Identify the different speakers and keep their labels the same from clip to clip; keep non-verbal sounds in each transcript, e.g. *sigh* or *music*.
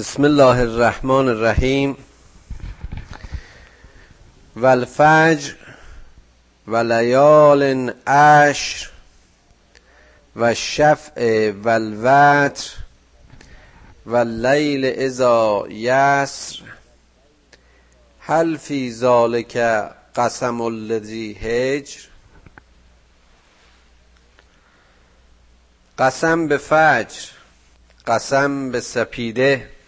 Speaker 1: بسم الله الرحمن الرحیم. والفجر و لیال عشر و شفع و الوتر و لیل اذا یسر. هل فی ذالک قسم الذی هجر؟ قسم به فجر قسم به سپیده.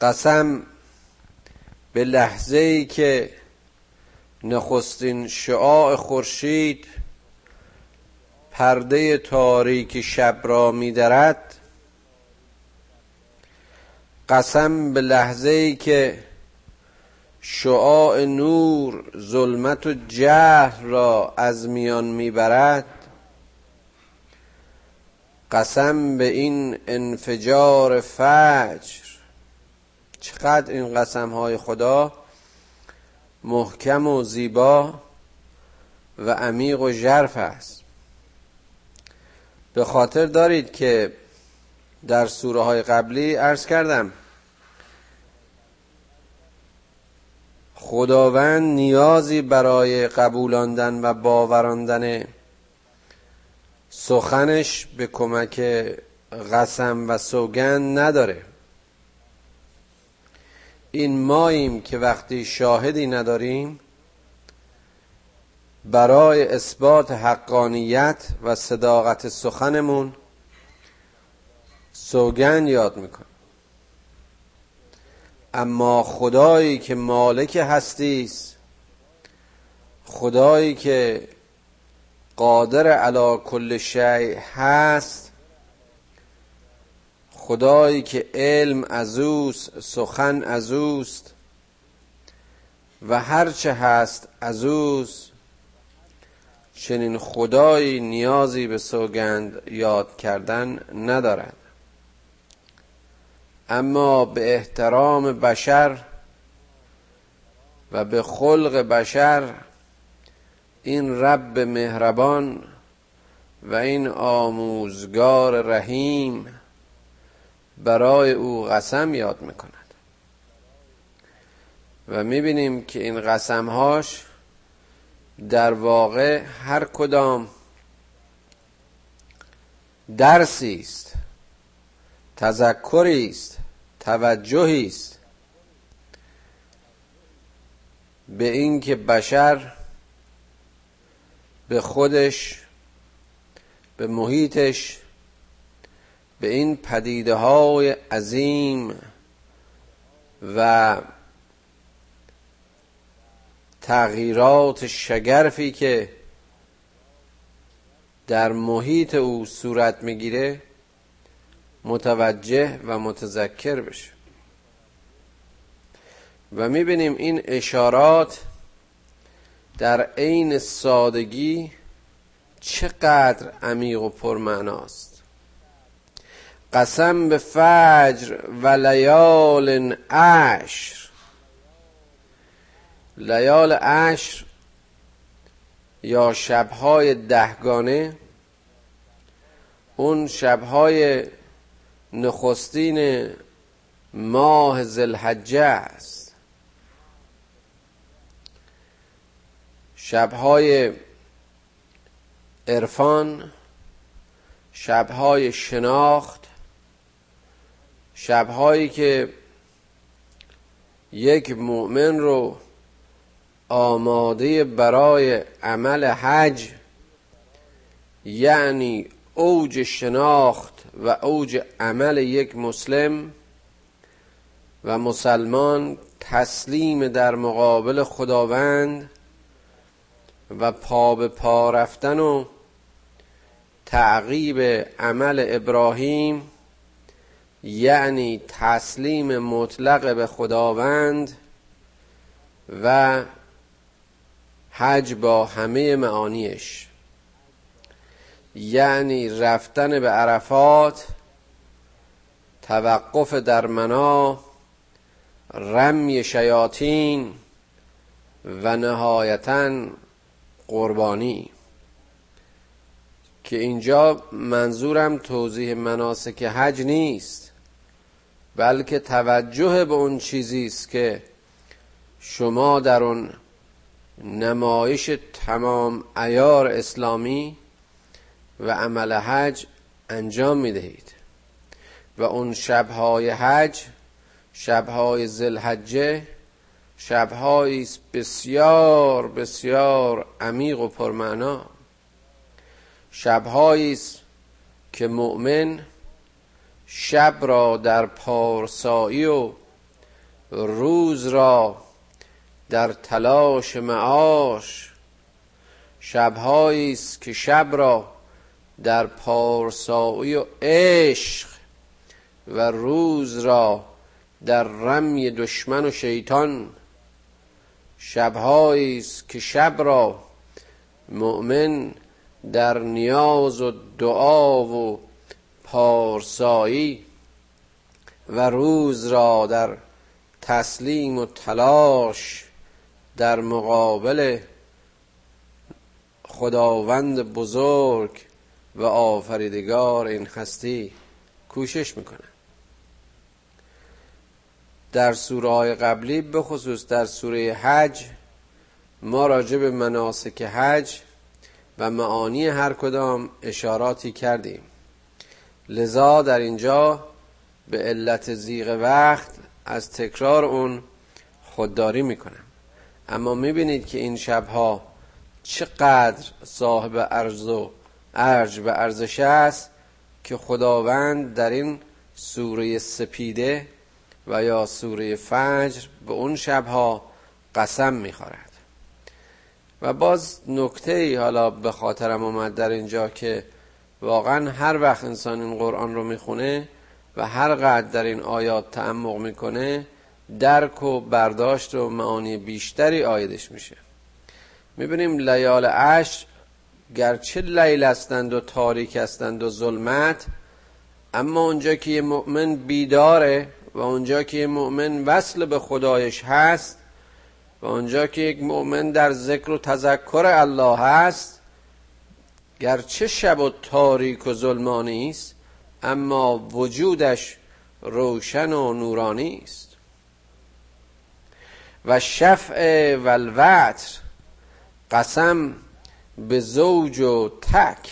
Speaker 1: قسم به لحظه ای که نخستین شعاع خورشید پرده تاریک شب را میدرد قسم به لحظه ای که شعاع نور ظلمت و جهل را از میان می‌برد قسم به این انفجار فجر چقدر این قسم های خدا محکم و زیبا و عمیق و ژرف است. به خاطر دارید که در سوره های قبلی عرض کردم خداوند نیازی برای قبولاندن و باوراندن سخنش به کمک قسم و سوگند نداره. این ماییم که وقتی شاهدی نداریم برای اثبات حقانیت و صداقت سخنمون سوگن یاد میکن اما خدایی که مالک هستی است خدایی که قادر علا کل شیء هست خدایی که علم از اوست سخن از اوست و هرچه هست از اوست. چنین خدایی نیازی به سوگند یاد کردن ندارد. اما به احترام بشر و به خلق بشر این رب مهربان و این آموزگار رحیم برای او قسم یاد می‌کند. و می‌بینیم که این قسمهاش در واقع هر کدام درسی است تذکری است توجهی است به اینکه بشر به خودش به محیطش به این پدیده های عظیم و تغییرات شگرفی که در محیط او صورت می‌گیره متوجه و متذکر بشه. و می‌بینیم این اشارات در عین سادگی چقدر عمیق و پرمعناست. قسم به فجر و لیال عشر. لیال عشر یا شبهای دهگانه اون شبهای نخستین ماه زلحجه است. شبهای عرفان شبهای شناخت شبهایی که یک مؤمن رو آماده برای عمل حج یعنی اوج شناخت و اوج عمل یک مسلم و مسلمان تسلیم در مقابل خداوند و پا به پا رفتن و تعقیب عمل ابراهیم یعنی تسلیم مطلق به خداوند و حج با همه معانیش. یعنی رفتن به عرفات توقف در منا رمی شیاطین و نهایتا قربانی. که اینجا منظورم توضیح مناسک حج نیست بلکه توجه به اون چیزی است که شما در اون نمایش تمام ایار اسلامی و عمل حج انجام می‌دهید. و اون شبهای حج شبهای زلحجه شبهایی بسیار بسیار عمیق و پرمعنا. شبهایی است که مؤمن شب را در پارسایی و روز را در تلاش معاش شبهایی است که شب را در پارسایی و عشق و روز را در رمی دشمن و شیطان. شبهایی است که شب را مؤمن در نیاز و دعا و پارسایی و روز را در تسلیم و تلاش در مقابل خداوند بزرگ و آفریدگار این هستی کوشش می‌کنه در سوره های قبلی به خصوص در سوره حج ما راجع به مناسک حج و معانی هر کدام اشاراتی کردیم. لذا در اینجا به علت زیغ وقت از تکرار اون خودداری می‌کنم. اما می‌بینید که این شبها چقدر صاحب ارز و ارج و ارزش است که خداوند در این سوره سپیده و یا سوره فجر به اون شبها قسم می‌خورد. و باز نکته ای حالا به خاطرم اومد در اینجا که واقعا هر وقت انسان این قرآن رو می‌خونه و هر قدر در این آیات تعمق می‌کنه درک و برداشت و معانی بیشتری آیدش میشه. می‌بینیم لیال عشر گرچه لیل هستند و تاریک هستند و ظلمت اما اونجا که یه مؤمن بیداره و اونجا که یه مؤمن وصل به خدایش هست و اونجا که یک مؤمن در ذکر و تذکر الله هست گرچه شب و تاریک و ظلمانی است اما وجودش روشن و نورانی است. و شفع و الوتر قسم به زوج و تک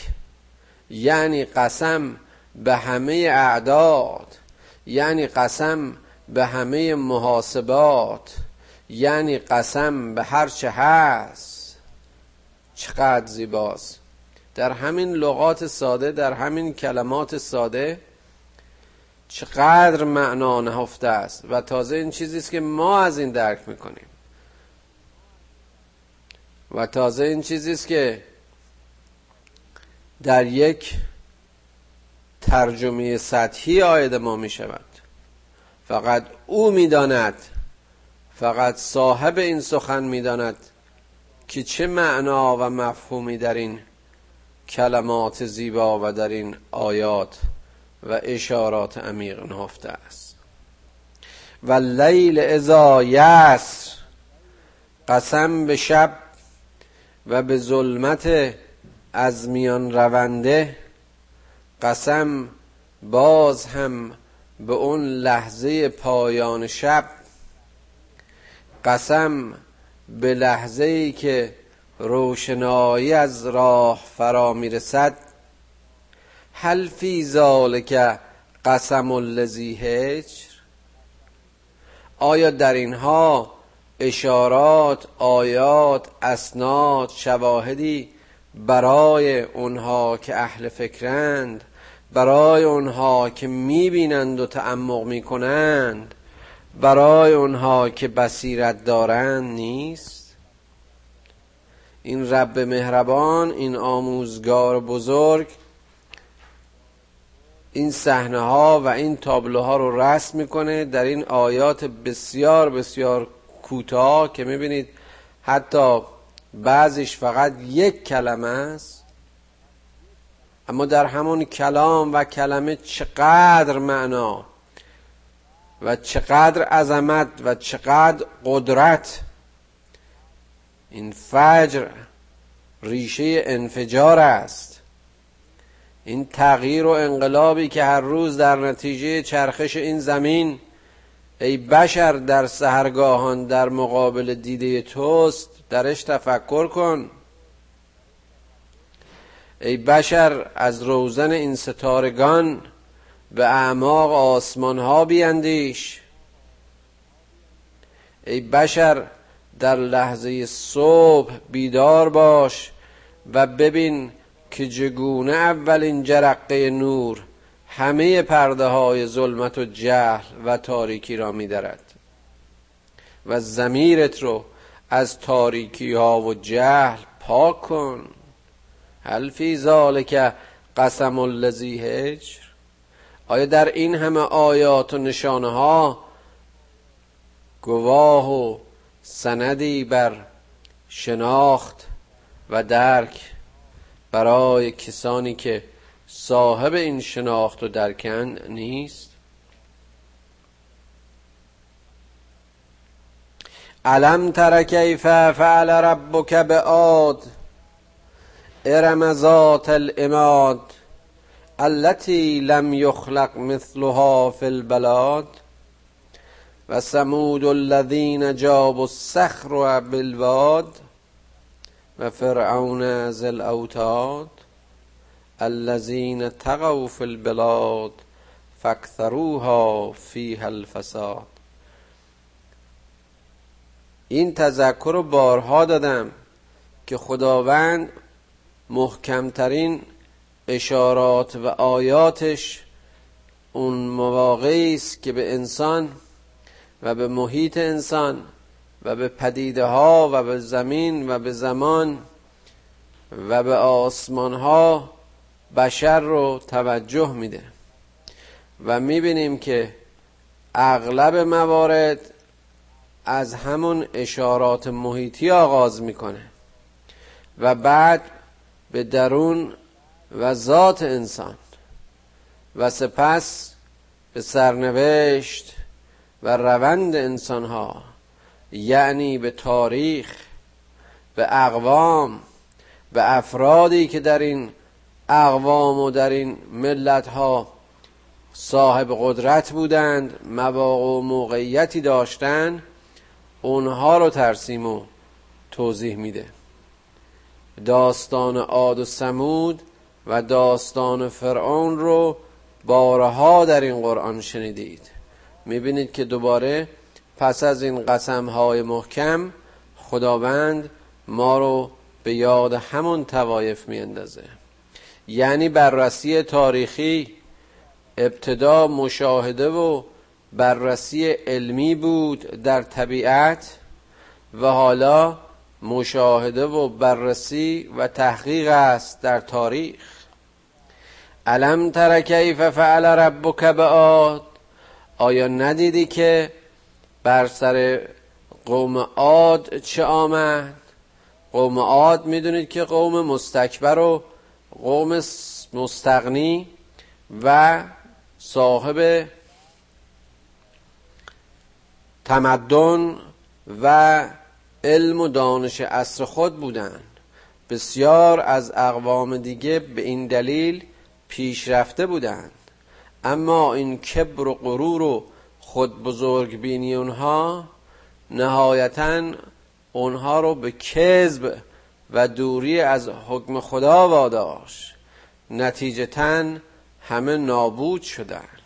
Speaker 1: یعنی قسم به همه اعداد یعنی قسم به همه محاسبات. یعنی قسم به هر چه هست چقدر زیباست. در همین لغات ساده در همین کلمات ساده چقدر معنا نهفته است. و تازه این چیزی است که ما از این درک می‌کنیم. و تازه این چیزی است که در یک ترجمه سطحی آید ما می شود فقط او می‌داند فقط صاحب این سخن می‌داند که چه معنا و مفهومی در این کلمات زیبا و در این آیات و اشارات عمیق نهفته است. و لیل ازا یسر قسم به شب و به ظلمت از میان رونده قسم باز هم به اون لحظه پایان شب قسم به لحظه ای که روشنایی از راه فرا می‌رسد هل فی ذالک قسم الذی هجر؟ آیا در اینها اشارات آیات اسناد شواهدی برای اونها که اهل فکرند برای اونها که می‌بینند و تعمق می‌کنند برای اونها که بصیرت دارند نیست. این رب مهربان این آموزگار بزرگ این صحنه ها و این تابلوها رو رسم می‌کنه در این آیات بسیار بسیار کوتاه که می‌بینید حتی بعضیش فقط یک کلمه است. اما در همون کلام و کلمه چقدر معنا و چقدر عظمت و چقدر قدرت. این فجر ریشه انفجار است. این تغییر و انقلابی که هر روز در نتیجه چرخش این زمین ای بشر در سهرگاهان در مقابل دیده توست درش تفکر کن. ای بشر از روزن این ستارگان به اعماق آسمان ها بیندیش. ای بشر در لحظه صبح بیدار باش و ببین که جگونه اولین جرقه نور همه پرده های ظلمت و جهل و تاریکی را میدارد و زمیرت رو از تاریکی ها و جهل پاک کن. هل فی ذالک قسم الذی هجر؟ آیا در این همه آیات و نشانه ها گواه و سندی بر شناخت و درک برای کسانی که صاحب این شناخت و درکن نیست؟ علم تر کیف فعل ربک بعاد ارم ذات الاماد؟ التي لم يخلق مثلها في البلاد و سمود الذين جابوا الصخر بالواد و فرعون ذی الاوتاد الذين تقوا في البلاد فاكثروها فيها الفساد. این تذکر رو بارها دادم که خداوند محکمترین اشارات و آیاتش اون مواقعی است که به انسان و به محیط انسان و به پدیده ها و به زمین و به زمان و به آسمان ها بشر رو توجه میده. و می‌بینیم که اغلب موارد از همون اشارات محیطی آغاز می‌کنه. و بعد به درون و ذات انسان. و سپس به سرنوشت و روند انسان ها یعنی به تاریخ به اقوام به افرادی که در این اقوام و در این ملت ها صاحب قدرت بودند مواقع و موقعیتی داشتند اونها رو ترسیم و توضیح میده. داستان عاد و سمود و داستان فرعون رو بارها در این قرآن شنیدید. می‌بینید که دوباره پس از این قسم های محکم خداوند ما رو به یاد همون توایف میاندازه. یعنی بررسی تاریخی ابتدا مشاهده و بررسی علمی بود در طبیعت و حالا مشاهده و بررسی و تحقیق است در تاریخ. علم تر کیف فعل ربک بعاد آیا ندیدی که بر سر قوم عاد چه آمد؟ قوم عاد می‌دونید که قوم مستکبر و قوم مستغنی و صاحب تمدن و علم و دانش اصر خود بودند. بسیار از اقوام دیگه به این دلیل پیشرفته بودند. اما این کبر و غرور و خود بزرگ بینی اونها نهایتا اونها رو به کذب و دوری از حکم خدا واداشت. نتیجتا همه نابود شدند.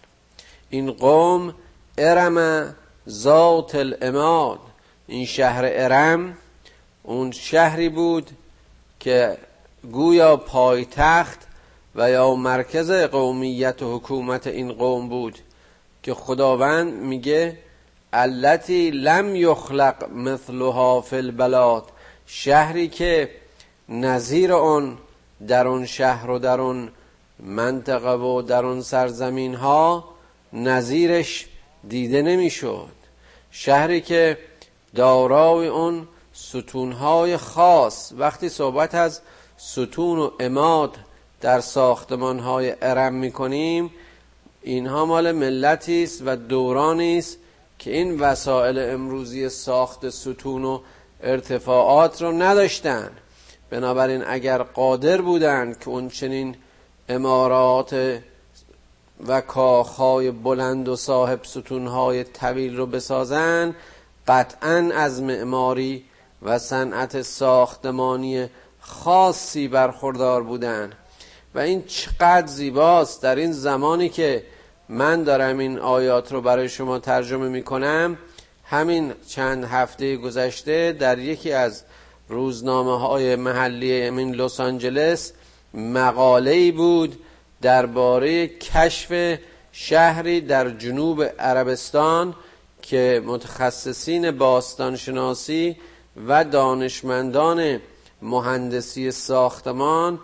Speaker 1: این قوم ارم ذات الاماد. این شهر ارم اون شهری بود که گویا پایتخت و یا مرکز قومیت و حکومت این قوم بود که خداوند میگه التي لم یخلق مثلها فی البلاد شهری که نظیر اون در اون شهر و در اون منطقه و در اون سرزمین ها نظیرش دیده نمی‌شد. شهری که دارای اون ستونهای خاص وقتی صحبت از ستون و اماد در ساختمانهای ارم می‌کنیم. اینها مال ملتی است و دورانی است که این وسایل امروزی ساخت ستون و ارتفاعات رو نداشتن. بنابراین اگر قادر بودند که اون چنین امارات و کاخهای بلند و صاحب ستونهای طویل رو بسازن قطعا از معماری و صنعت ساختمانی خاصی برخوردار بودن. و این چقدر زیباست در این زمانی که من دارم این آیات رو برای شما ترجمه می کنم همین چند هفته گذشته در یکی از روزنامه های محلی امین لس آنجلس مقاله بود درباره کشف شهری در جنوب عربستان که متخصصین باستانشناسی و دانشمندان مهندسی ساختمان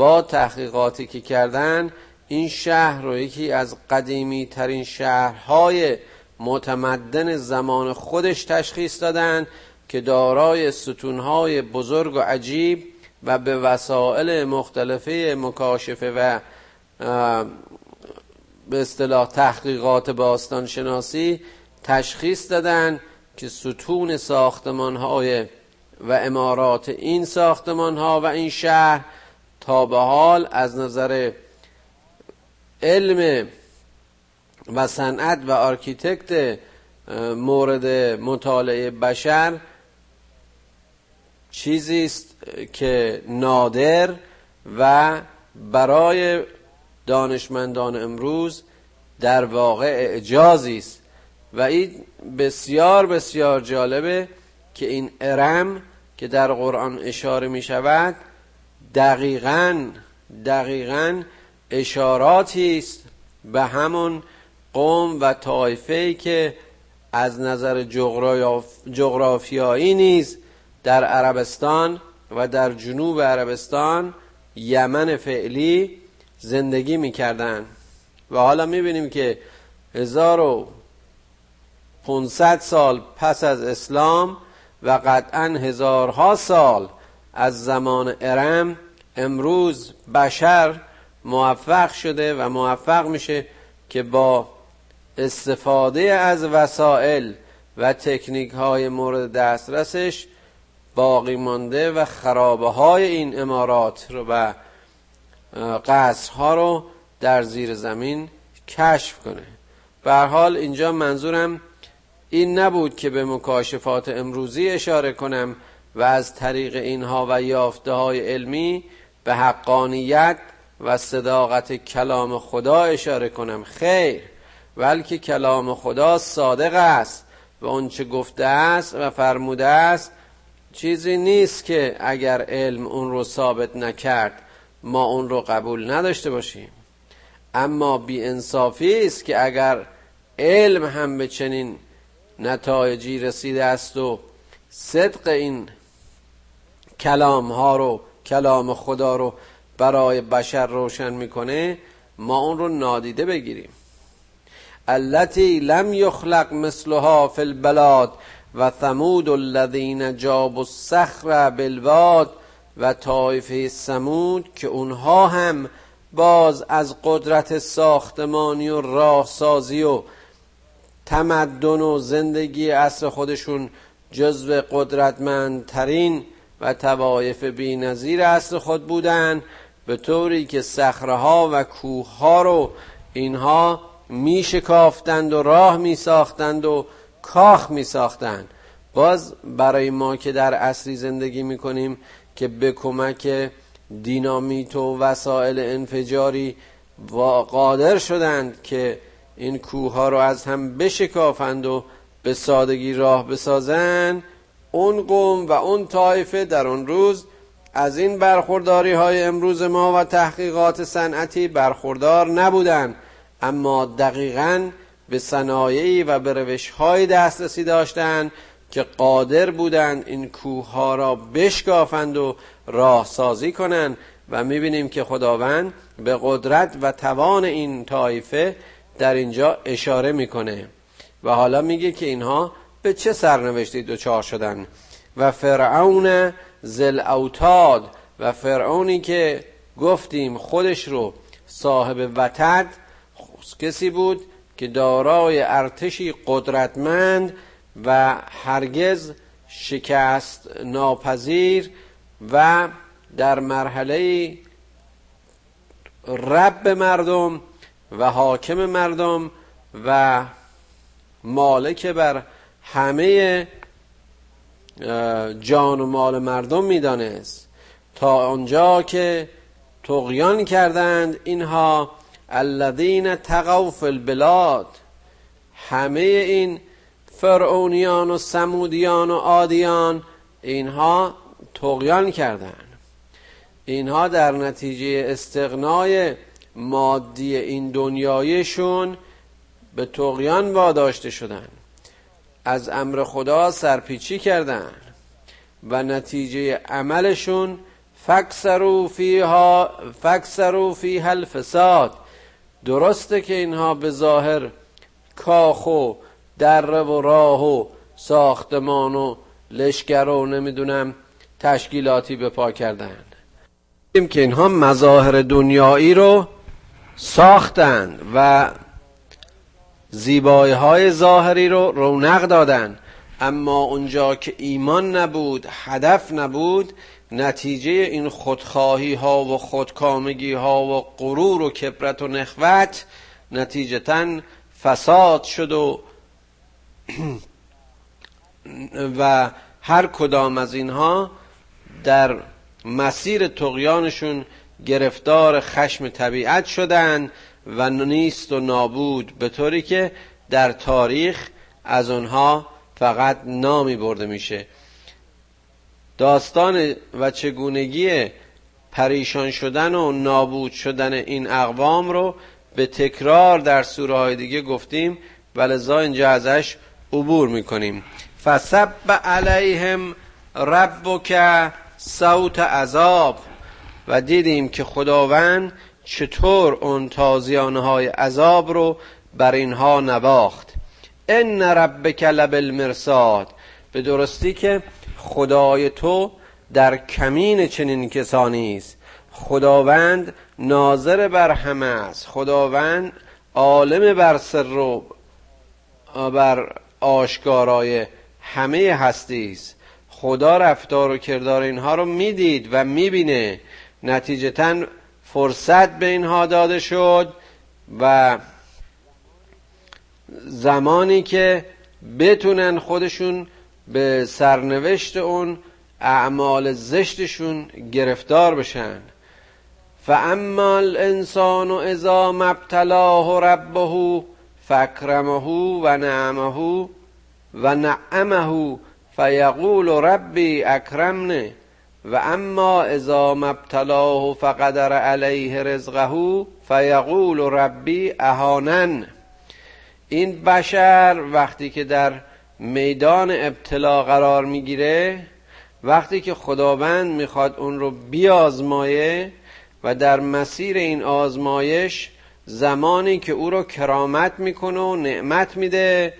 Speaker 1: با تحقیقاتی که کردن این شهر رو یکی از قدیمی ترین شهرهای متمدن زمان خودش تشخیص دادن که دارای ستونهای بزرگ و عجیب و به وسایل مختلفه مکاشفه و به اصطلاح تحقیقات باستان شناسی تشخیص دادن که ستون ساختمان های و عمارات این ساختمان ها و این شهر به حال از نظر علم و صنعت و architect مورد مطالعه بشر چیزی است که نادر و برای دانشمندان امروز در واقع اعجازی است. و این بسیار بسیار جالبه که این ارم که در قرآن اشاره می شود دقیقا دقیقا اشاراتی است به همون قوم و طایفه که از نظر جغرافیایی نیز در عربستان و در جنوب عربستان یمن فعلی زندگی می‌کردن. و حالا می‌بینیم که 1500 سال پس از اسلام و قطعا هزارها سال از زمان ارم امروز بشر موفق شده و موفق میشه که با استفاده از وسایل و تکنیک های مورد دسترسش باقی مانده و خرابه های این امارات رو و قصرها رو در زیر زمین کشف کنه. به حال اینجا منظورم این نبود که به مکاشفات امروزی اشاره کنم و از طریق اینها و یافته های علمی به حقانیت و صداقت کلام خدا اشاره کنم. خیر بلکه کلام خدا صادق است و اونچه گفته است و فرموده است چیزی نیست که اگر علم اون رو ثابت نکرد ما اون رو قبول نداشته باشیم. اما بی انصافی است که اگر علم هم به چنین نتایجی رسیده است و صدق این کلام ها رو کلام خدا رو برای بشر روشن می‌کنه ما اون رو نادیده بگیریم. التي لم يخلق مثلها في البلاد و ثمود الذين جابوا الصخر بالواد و طایفه سمود که اونها هم باز از قدرت ساختمانی و راهسازی و تمدن و زندگی اصر خودشون جزو قدرتمندترین و توایف بی نظیر اصر خود بودن به طوری که صخره و کوه ها رو اینها می شکافتند و راه می ساختند و کاخ می ساختند باز برای ما که در اصری زندگی می کنیم که به کمک دینامیت و وسایل انفجاری قادر شدند که این کوه ها رو از هم بشکافند و به سادگی راه بسازند اون قوم و اون طایفه در اون روز از این برخورداری های امروز ما و تحقیقات صنعتی برخوردار نبودند اما دقیقا به صنایعی و به روش های دسترسی داشتند که قادر بودند این کوه را بشکافند و راه سازی کنند و می‌بینیم که خداوند به قدرت و توان این طایفه در اینجا اشاره می‌کنه. و حالا میگه که اینها به چه سرنوشتی دچار شدن؟ و فرعون زل اوتاد. و فرعونی که گفتیم خودش رو صاحب وتد کسی بود که دارای ارتشی قدرتمند و هرگز شکست ناپذیر و در مرحله رب مردم و حاکم مردم و مالک بر همه جان و مال مردم می‌دانست. تا آنجا که تقیان کردند اینها الذین تقوا فی البلاد. همه این فرعونیان و سمودیان و عادیان اینها تقیان کردند. اینها در نتیجه استقنای مادی این دنیایشون به تقیان واداشته شدند. از امر خدا سرپیچی کردند و نتیجه عملشون فکسرو فیها فکسرو فیها الفساد. درسته که اینها به ظاهر کاخ و دره و راه و ساختمان و لشگر و نمی‌دونم تشکیلاتی به پا کردند که اینها مظاهر دنیایی رو ساختند و زیبایی های ظاهری رو رونق دادن. اما اونجا که ایمان نبود هدف نبود نتیجه این خودخواهی ها و خودکامگی ها و غرور و کبرت و نخوت نتیجتا فساد شد و *clears throat* و هر کدام از اینها در مسیر تقیانشون گرفتار خشم طبیعت شدند و نیست و نابود به طوری که در تاریخ از آنها فقط نامی برده میشه. داستان و چگونگی پریشان شدن و نابود شدن این اقوام رو به تکرار در سوره های دیگه گفتیم ولذا اینجا ازش عبور می‌کنیم. فسب علیهم ربک صوت عذاب. و دیدیم که خداوند چطور اون تازیانه های عذاب رو بر اینها نواخت. ان ربک لبالمرصاد. به درستی که خدای تو در کمین چنین کسانی است. خداوند ناظر بر همه است. خداوند عالم بر سر و بر آشکارای همه هستی است. خدا رفتار و کردار اینها رو می‌دید و می‌بینه. نتیجتا فرصت به اینها داده شد و زمانی که بتونن خودشون به سرنوشت اون اعمال زشتشون گرفتار بشن. فاما الانسان اذا مبتلاه ربه فاکرمه و نعمه و نعمه فیقول ربی اکرمنه و اما اذا مبتلاه فقدر علیه رزقه فیقول ربی اهانن. این بشر وقتی که در میدان ابتلا قرار می‌گیره وقتی که خداوند می‌خواد اون رو بیازمایه و در مسیر این آزمایش زمانی که او رو کرامت می‌کنه و نعمت میده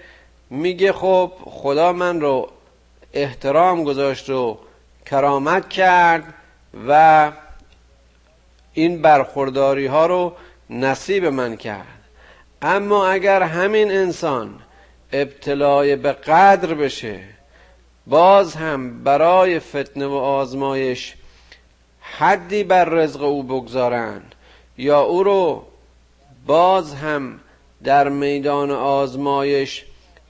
Speaker 1: میگه خب خدا من رو احترام گذاشت و کرامت کرد و این برخورداری ها رو نصیب من کرد. اما اگر همین انسان ابتلای به قدر بشه باز هم برای فتنه و آزمایش حدی بر رزق او بگذارند یا او رو باز هم در میدان آزمایش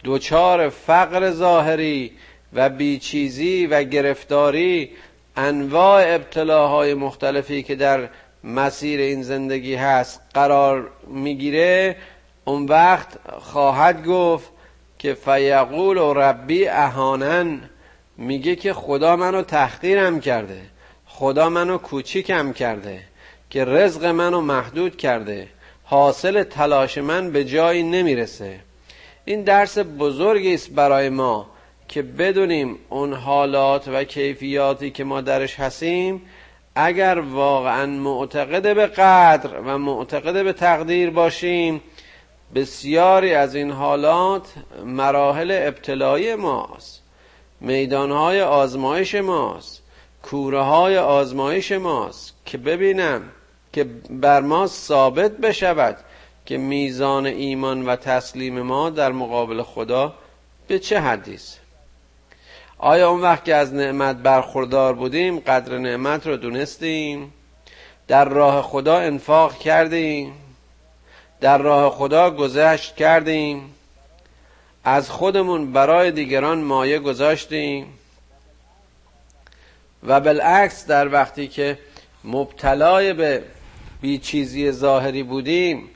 Speaker 1: دوچار فقر ظاهری و بیچیزی و گرفتاری انواع ابتلاهای مختلفی که در مسیر این زندگی هست قرار می‌گیره اون وقت خواهد گفت که فیقول و ربی اهانن میگه که خدا منو تحقیرم کرده خدا منو کوچیکم کرده که رزق منو محدود کرده حاصل تلاش من به جایی نمی‌رسه. این درس بزرگی است برای ما. که بدونیم اون حالات و کیفیاتی که ما درش هستیم اگر واقعا معتقد به قدر و معتقد به تقدیر باشیم بسیاری از این حالات مراحل ابتلایی ماست میدانهای آزمایش ماست کوره های آزمایش ماست که ببینم که بر ما ثابت بشود که میزان ایمان و تسلیم ما در مقابل خدا به چه حدی آیا اون وقت که از نعمت برخوردار بودیم قدر نعمت رو دونستیم؟ در راه خدا انفاق کردیم. در راه خدا گذشت کردیم. از خودمون برای دیگران مایه گذاشتیم. و بالعکس در وقتی که مبتلای به بیچیزی ظاهری بودیم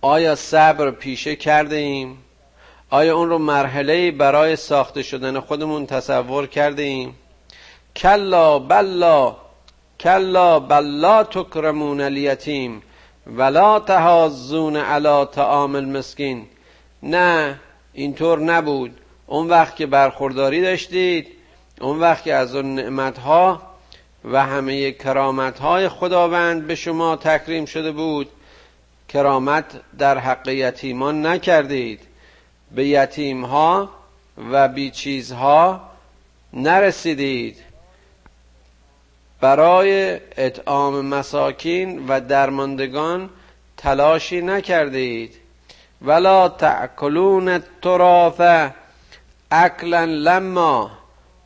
Speaker 1: آیا صبر پیشه کرده ایم آیا اون رو مرحله برای ساخته شدن خودمون تصور کرده ایم کلا بلا کلا بلا تکرمون الیتیم ولا تهازون علی طعام المسکین. نه اینطور نبود. اون وقت که برخورداری داشتید اون وقت که از اون نعمتها و همه کرامتهای خداوند به شما تکریم شده بود کرامت در حق یتیمان نکردید. به یتیمها و بی چیزها نرسیدید. برای اطعام مساکین و درماندگان تلاشی نکردید. ولا تأکلون التراث اکلا لما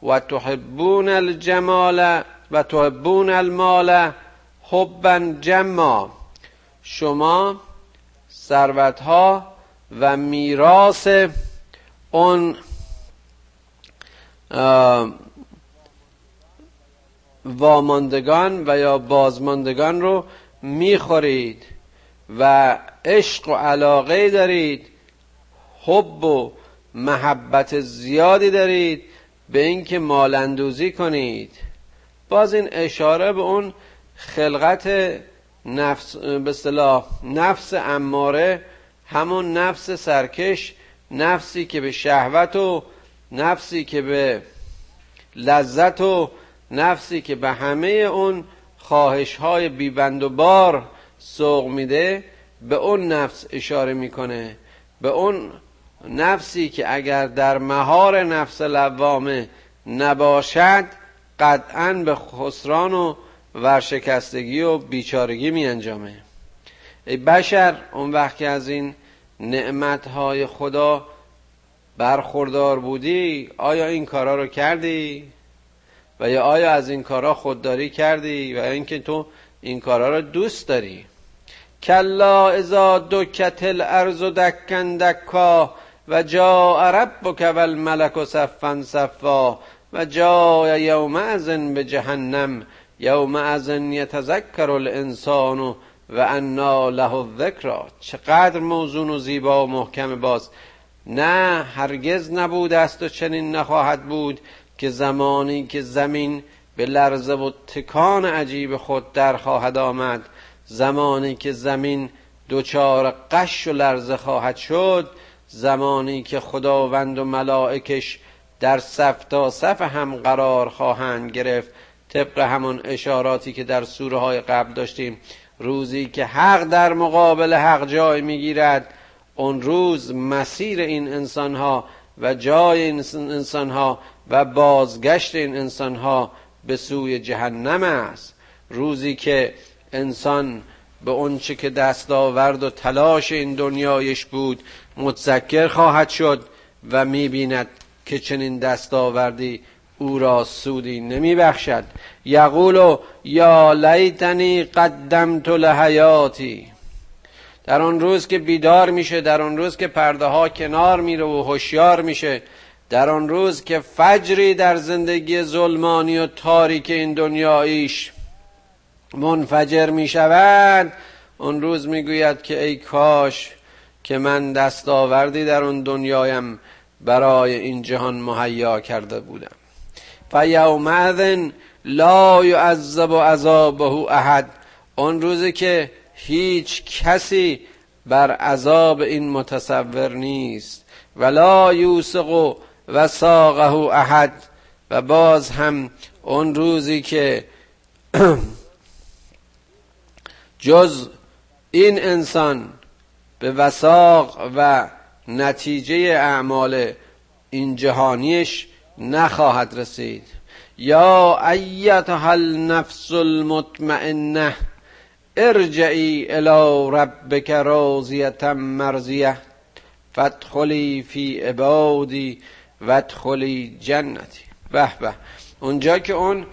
Speaker 1: و تحبون الجمال و تحبون المال حبا جما. شما ثروتها و میراث اون واماندگان و یا بازماندگان رو می‌خورید و عشق و علاقه دارید حب و محبت زیادی دارید به اینکه مالندوزی کنید. باز این اشاره به اون خلقت نفس به نفس اماره همون نفس سرکش نفسی که به شهوت و نفسی که به لذت و نفسی که به همه اون خواهش های بیبند و بار سوق میده به اون نفس اشاره می‌کنه. به اون نفسی که اگر در مهار نفس لوامه نباشد قطعا به خسران و ورشکستگی و بیچارگی می انجامه ای بشر اون وقت که از این نعمتهای خدا برخوردار بودی آیا این کارا رو کردی؟ و یا آیا از این کارا خودداری کردی؟ و اینکه تو این کارا رو دوست داری؟ کلا اذا دکت الارض دکن دکا و جا ربک و الملک صفا و جا ازن به جهنم ازن یتذکر الانسان و انا له الذکرا چقدر موزون و زیبا و محکم باز. نه هرگز نبود است و چنین نخواهد بود که زمانی که زمین به لرزه و تکان عجیب خود در خواهد آمد. زمانی که زمین دچار قش و لرزه خواهد شد زمانی که خداوند و ملائکش در صف تا صف هم قرار خواهند گرفت. طبق همون اشاراتی که در سوره های قبل داشتیم. روزی که حق در مقابل حق جای می‌گیرد اون روز مسیر این انسان ها و جای این انسان ها و بازگشت این انسان ها به سوی جهنم است. روزی که انسان به اونچه که دستاورد و تلاش این دنیایش بود متذکر خواهد شد و می‌بیند که چنین دستاوردی او را سودی نمی بخشد یقول یا لیتنی قدمت لحیاتی. در آن روز که بیدار میشه در آن روز که پرده ها کنار میره و هوشیار میشه در آن روز که فجری در زندگی ظلمانی و تاریک این دنیاییش منفجر می شود اون روز می‌گوید که ای کاش که من دستاوردی در اون دنیایم برای این جهان مهیا کرده بودم. فیومئذ لا یعذب عذابه احد. اون روزی که هیچ کسی بر عذاب این متصور نیست. ولا یوسق و ساقه احد. و باز هم اون روزی که *clears throat* جز این انسان به وساق و نتیجه اعمال این جهانیش نخواهد رسید. یا ایتها النفس المطمئنه ارجعی الى ربک راضیه مرضیه فادخلی فی عبادی وادخلی جنتی. به به. اونجا که اون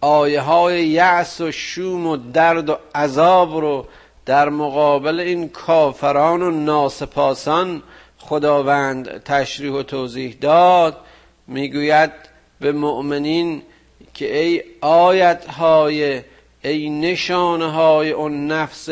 Speaker 1: آیه های یعص و شوم و درد و عذاب رو در مقابل این کافران و ناسپاسان خداوند تشریح و توضیح داد. می‌گوید به مؤمنین که ای آیت های ای نشانه های اون نفس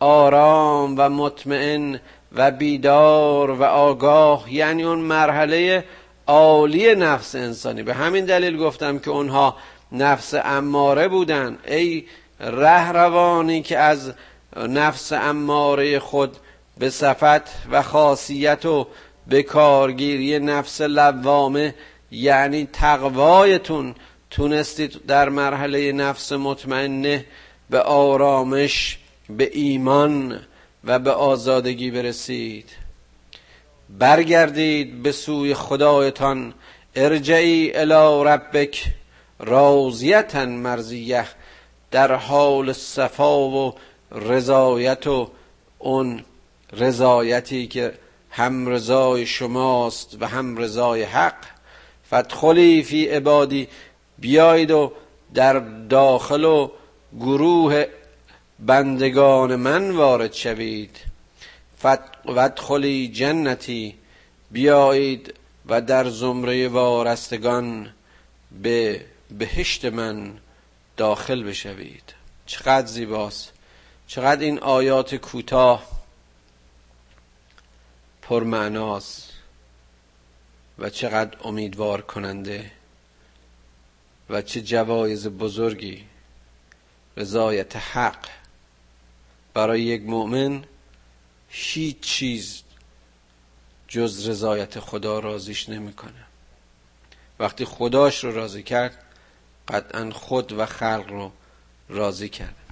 Speaker 1: آرام و مطمئن و بیدار و آگاه یعنی اون مرحله عالی نفس انسانی. به همین دلیل گفتم که اونها نفس اماره بودن. ای رهروانی که از نفس اماره خود به صفت و خاصیت و به کارگیری نفس لوامه یعنی تقوایتون تونستید در مرحله نفس مطمئنه به آرامش به ایمان و به آزادگی برسید. برگردید به سوی خدایتان. ارجعی الی ربک راضیتا مرزیه در حال صفا و رضایت و اون رضایتی که هم رضای شماست و هم رضای حق. فتخلی فی عبادی بیایید و در داخل و گروه بندگان من وارد شوید. فتخلی جنتی بیایید و در زمره وارستگان به بهشت من داخل بشوید. چقدر زیباست. چقدر این آیات کوتاه پرمعناست و چقدر امیدوار کننده و چه جوایز بزرگی. رضایت حق. برای یک مؤمن هیچ چیز جز رضایت خدا راضیش نمی‌کنه. وقتی خداش رو راضی کرد قطعا خود و خلق رو راضی کرد.